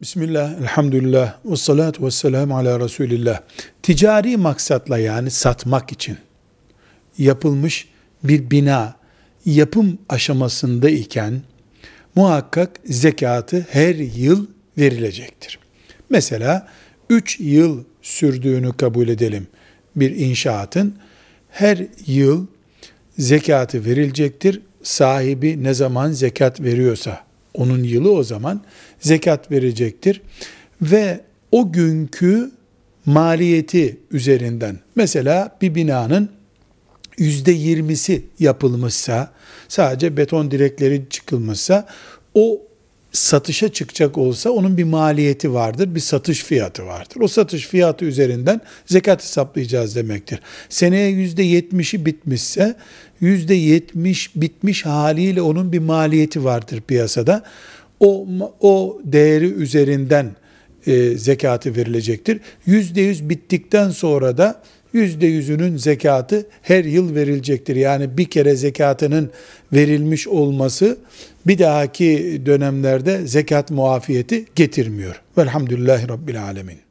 Bismillah, elhamdülillah, ve salatu ve selamu ala Resulillah. Ticari maksatla yani satmak için yapılmış bir bina yapım aşamasında iken muhakkak zekatı her yıl verilecektir. Mesela 3 yıl sürdüğünü kabul edelim bir inşaatın her yıl zekatı verilecektir. Sahibi ne zaman zekat veriyorsa onun yılı o zaman zekat verecektir. Ve o günkü maliyeti üzerinden mesela bir binanın yüzde yirmisi yapılmışsa sadece beton direkleri çıkılmışsa o satışa çıkacak olsa onun bir maliyeti vardır, bir satış fiyatı vardır. O satış fiyatı üzerinden zekat hesaplayacağız demektir. Seneye yüzde yetmişi bitmişse yüzde yetmiş bitmiş haliyle onun bir maliyeti vardır piyasada. O, o değeri üzerinden e, zekatı verilecektir. Yüzde yüz bittikten sonra da yüzde yüzünün zekatı her yıl verilecektir. Yani bir kere zekatının verilmiş olması bir dahaki dönemlerde zekat muafiyeti getirmiyor. Velhamdülillahi Rabbil Alemin.